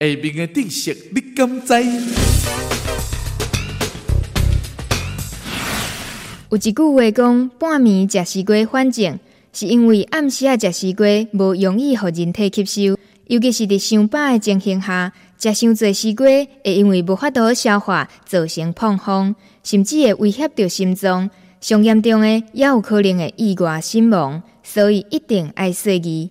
下面的知识你敢知？有一句话讲，半暝食西瓜反正是因为暗时啊食西瓜无容易互人体吸收，尤其是伫上饱的情形下，食伤侪西瓜会因为无法度消化造成胖风，甚至会威胁到心脏，上严重的也有可能会意外身亡，所以一定爱细意。